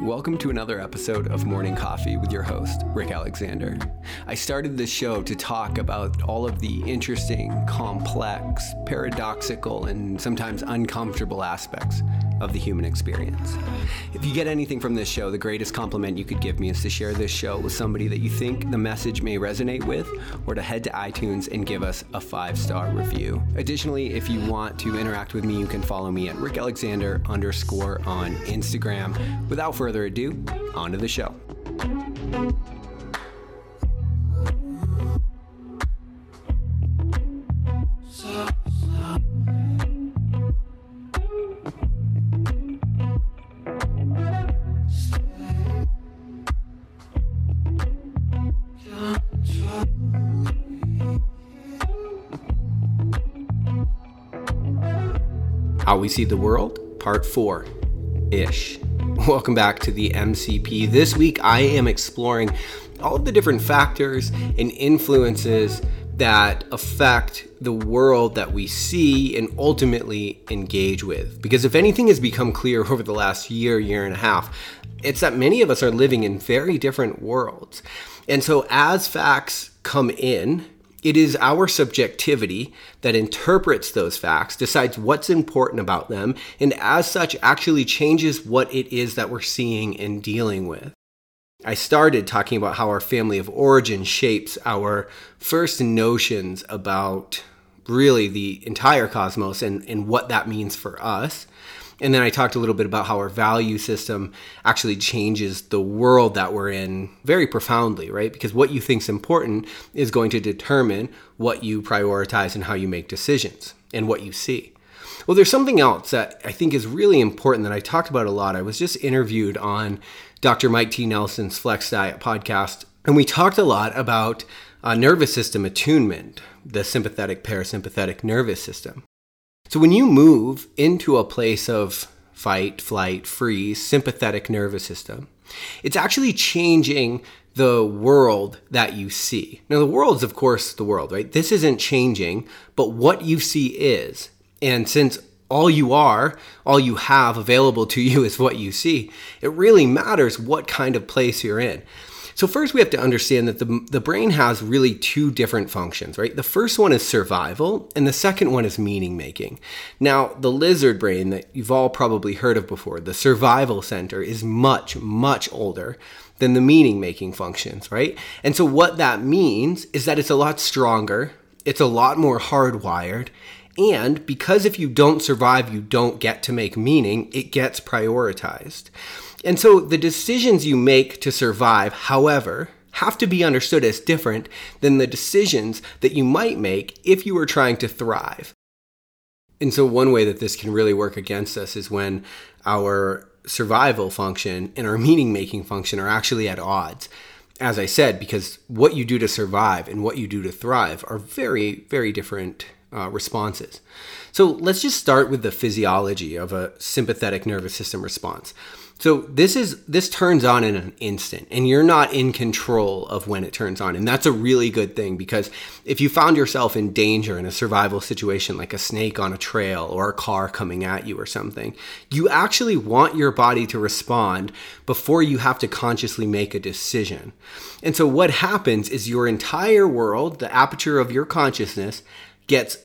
Welcome to another episode of Morning Coffee with your host, Rick Alexander. I started this show to talk about all of the interesting, complex, paradoxical, and sometimes uncomfortable aspects of the human experience. If you get anything from this show, the greatest compliment you could give me is to share this show with somebody that you think the message may resonate with, or to head to iTunes and give us a five star review. Additionally, if you want to interact with me, you can follow me at Rick Alexander underscore on Instagram. Without further ado, on to the show. How We See the World, Part 4 Ish. Welcome back to the MCP. This week I am exploring all of the different factors and influences that affect the world that we see and ultimately engage with. Because if anything has become clear over the last year, year and a half, it's that many of us are living in very different worlds. And so as facts come in, it is our subjectivity that interprets those facts, decides what's important about them, and as such actually changes what it is that we're seeing and dealing with. I started talking about how our family of origin shapes our first notions about really the entire cosmos and, and what that means for us. And then I talked a little bit about how our value system actually changes the world that we're in very profoundly, right? Because what you think is important is going to determine what you prioritize and how you make decisions and what you see. Well, there's something else that I think is really important that I talked about a lot. I was just interviewed on Dr. Mike T. Nelson's Flex Diet podcast, and we talked a lot about uh, nervous system attunement, the sympathetic parasympathetic nervous system. So when you move into a place of fight, flight, freeze, sympathetic nervous system, it's actually changing the world that you see. Now, the world is, of course, the world, right? This isn't changing, but what you see is. And since all you are, all you have available to you is what you see, it really matters what kind of place you're in. So first we have to understand that the, the brain has really two different functions, right? The first one is survival and the second one is meaning making. Now, the lizard brain that you've all probably heard of before, the survival center is much, much older than the meaning making functions, right? And so what that means is that it's a lot stronger, it's a lot more hardwired, and because if you don't survive, you don't get to make meaning, it gets prioritized. And so the decisions you make to survive, however, have to be understood as different than the decisions that you might make if you were trying to thrive. And so, one way that this can really work against us is when our survival function and our meaning making function are actually at odds. As I said, because what you do to survive and what you do to thrive are very, very different uh, responses. So, let's just start with the physiology of a sympathetic nervous system response. So this is this turns on in an instant and you're not in control of when it turns on. And that's a really good thing because if you found yourself in danger in a survival situation like a snake on a trail or a car coming at you or something, you actually want your body to respond before you have to consciously make a decision. And so what happens is your entire world, the aperture of your consciousness gets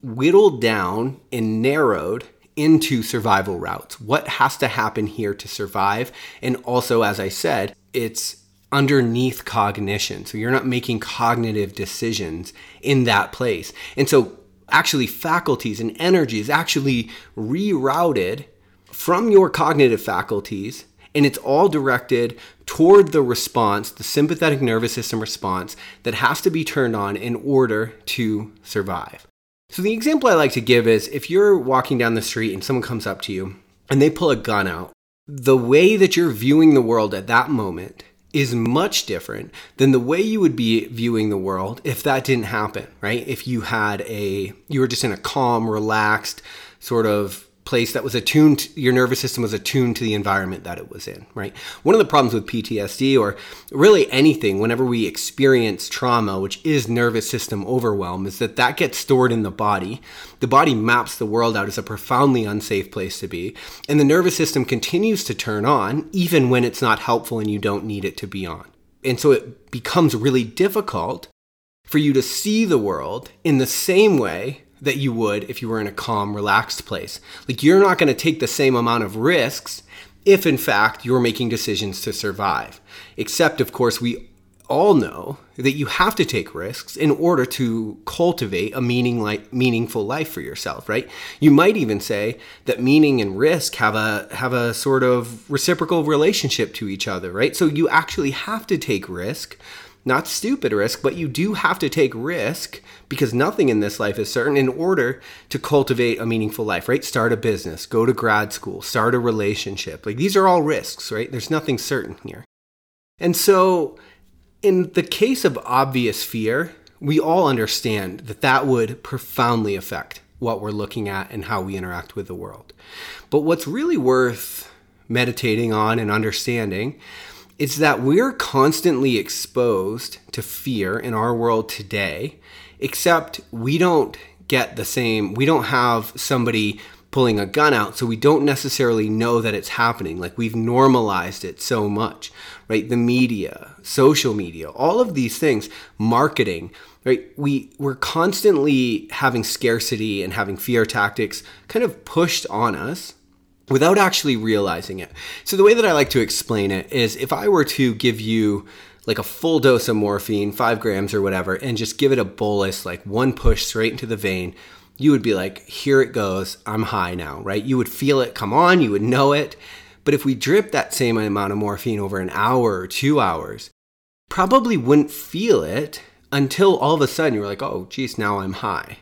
whittled down and narrowed into survival routes. What has to happen here to survive? And also, as I said, it's underneath cognition. So you're not making cognitive decisions in that place. And so, actually, faculties and energy is actually rerouted from your cognitive faculties. And it's all directed toward the response, the sympathetic nervous system response that has to be turned on in order to survive. So, the example I like to give is if you're walking down the street and someone comes up to you and they pull a gun out, the way that you're viewing the world at that moment is much different than the way you would be viewing the world if that didn't happen, right? If you had a, you were just in a calm, relaxed, sort of place that was attuned your nervous system was attuned to the environment that it was in right? One of the problems with ptsd or really anything whenever we experience trauma which is nervous system overwhelm is that that gets stored in the body. The body maps the world out as a profoundly unsafe place to be and the nervous system continues to turn on even when it's not helpful and you don't need it to be on. And so it becomes really difficult for you to see the world in the same way that you would if you were in a calm, relaxed place. Like you're not going to take the same amount of risks if, in fact, you're making decisions to survive. Except, of course, we all know that you have to take risks in order to cultivate a meaning like meaningful life for yourself right you might even say that meaning and risk have a have a sort of reciprocal relationship to each other right so you actually have to take risk not stupid risk, but you do have to take risk because nothing in this life is certain in order to cultivate a meaningful life, right? Start a business, go to grad school, start a relationship. Like these are all risks, right? There's nothing certain here. And so, in the case of obvious fear, we all understand that that would profoundly affect what we're looking at and how we interact with the world. But what's really worth meditating on and understanding it's that we're constantly exposed to fear in our world today, except we don't get the same, we don't have somebody pulling a gun out, so we don't necessarily know that it's happening. Like we've normalized it so much, right? The media, social media, all of these things, marketing, right? We we're constantly having scarcity and having fear tactics kind of pushed on us without actually realizing it. So the way that I like to explain it is if I were to give you like a full dose of morphine, five grams or whatever, and just give it a bolus, like one push straight into the vein, you would be like, here it goes, I'm high now, right? You would feel it come on, you would know it. But if we drip that same amount of morphine over an hour or two hours, probably wouldn't feel it until all of a sudden you were like, oh, geez, now I'm high.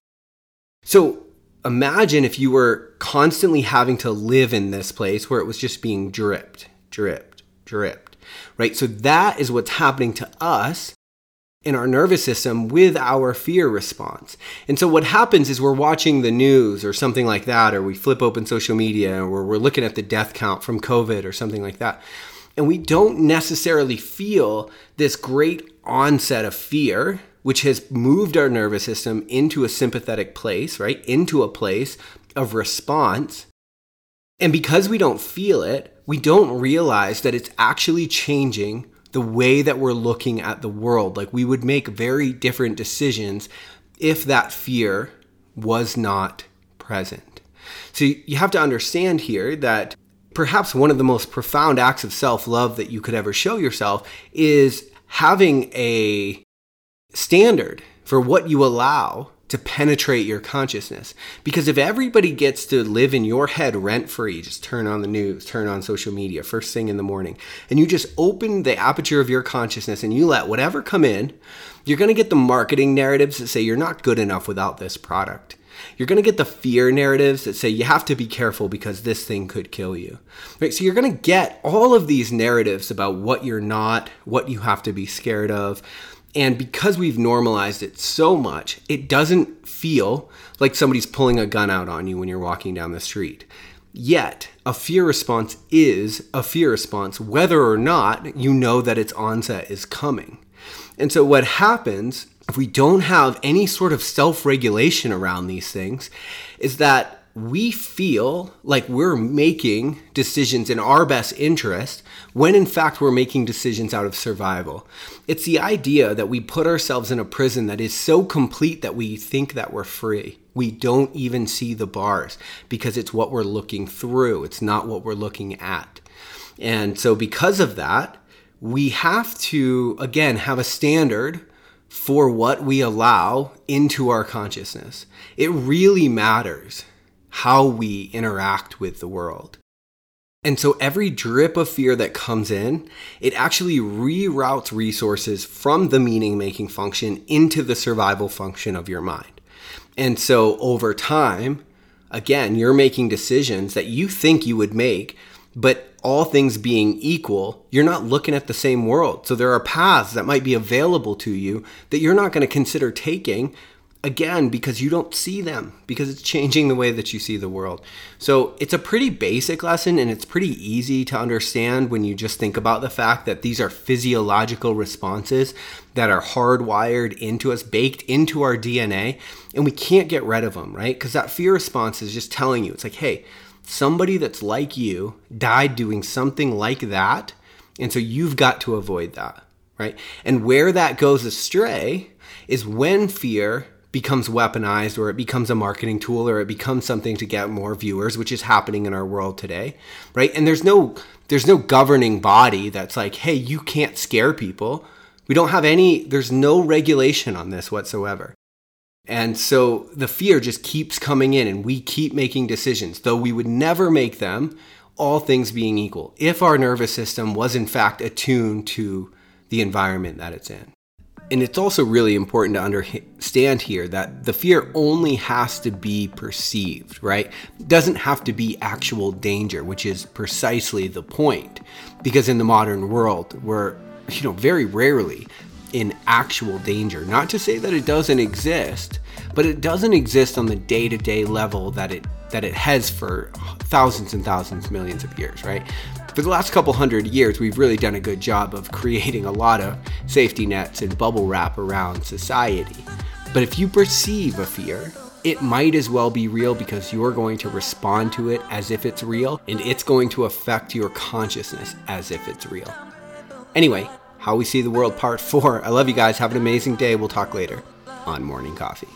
So imagine if you were constantly having to live in this place where it was just being dripped, dripped, dripped, right? So that is what's happening to us in our nervous system with our fear response. And so what happens is we're watching the news or something like that, or we flip open social media, or we're looking at the death count from COVID or something like that. And we don't necessarily feel this great onset of fear which has moved our nervous system into a sympathetic place, right? Into a place of response. And because we don't feel it, we don't realize that it's actually changing the way that we're looking at the world. Like we would make very different decisions if that fear was not present. So you have to understand here that perhaps one of the most profound acts of self love that you could ever show yourself is having a standard for what you allow to penetrate your consciousness. Because if everybody gets to live in your head rent free, just turn on the news, turn on social media first thing in the morning, and you just open the aperture of your consciousness and you let whatever come in, you're going to get the marketing narratives that say you're not good enough without this product. You're going to get the fear narratives that say you have to be careful because this thing could kill you. Right? So you're going to get all of these narratives about what you're not, what you have to be scared of, and because we've normalized it so much, it doesn't feel like somebody's pulling a gun out on you when you're walking down the street. Yet, a fear response is a fear response, whether or not you know that its onset is coming. And so, what happens if we don't have any sort of self regulation around these things is that we feel like we're making decisions in our best interest when in fact we're making decisions out of survival. It's the idea that we put ourselves in a prison that is so complete that we think that we're free. We don't even see the bars because it's what we're looking through, it's not what we're looking at. And so, because of that, we have to, again, have a standard for what we allow into our consciousness. It really matters how we interact with the world. And so every drip of fear that comes in, it actually reroutes resources from the meaning making function into the survival function of your mind. And so over time, again, you're making decisions that you think you would make, but all things being equal, you're not looking at the same world. So there are paths that might be available to you that you're not going to consider taking again because you don't see them because it's changing the way that you see the world. So it's a pretty basic lesson and it's pretty easy to understand when you just think about the fact that these are physiological responses that are hardwired into us baked into our dna and we can't get rid of them right? Because that fear response is just telling you it's like hey somebody that's like you died doing something like that and so you've got to avoid that right? And where that goes astray is when fear becomes weaponized or it becomes a marketing tool or it becomes something to get more viewers which is happening in our world today right? And there's no there's no governing body that's like hey you can't scare people. We don't have any there's no regulation on this whatsoever. And so the fear just keeps coming in and we keep making decisions though we would never make them all things being equal if our nervous system was in fact attuned to the environment that it's in and it's also really important to understand here that the fear only has to be perceived, right? Doesn't have to be actual danger, which is precisely the point. Because in the modern world, we're, you know, very rarely in actual danger. Not to say that it doesn't exist, but it doesn't exist on the day-to-day level that it that it has for thousands and thousands, millions of years, right? For the last couple hundred years, we've really done a good job of creating a lot of safety nets and bubble wrap around society. But if you perceive a fear, it might as well be real because you're going to respond to it as if it's real, and it's going to affect your consciousness as if it's real. Anyway, How We See the World Part 4. I love you guys. Have an amazing day. We'll talk later on Morning Coffee.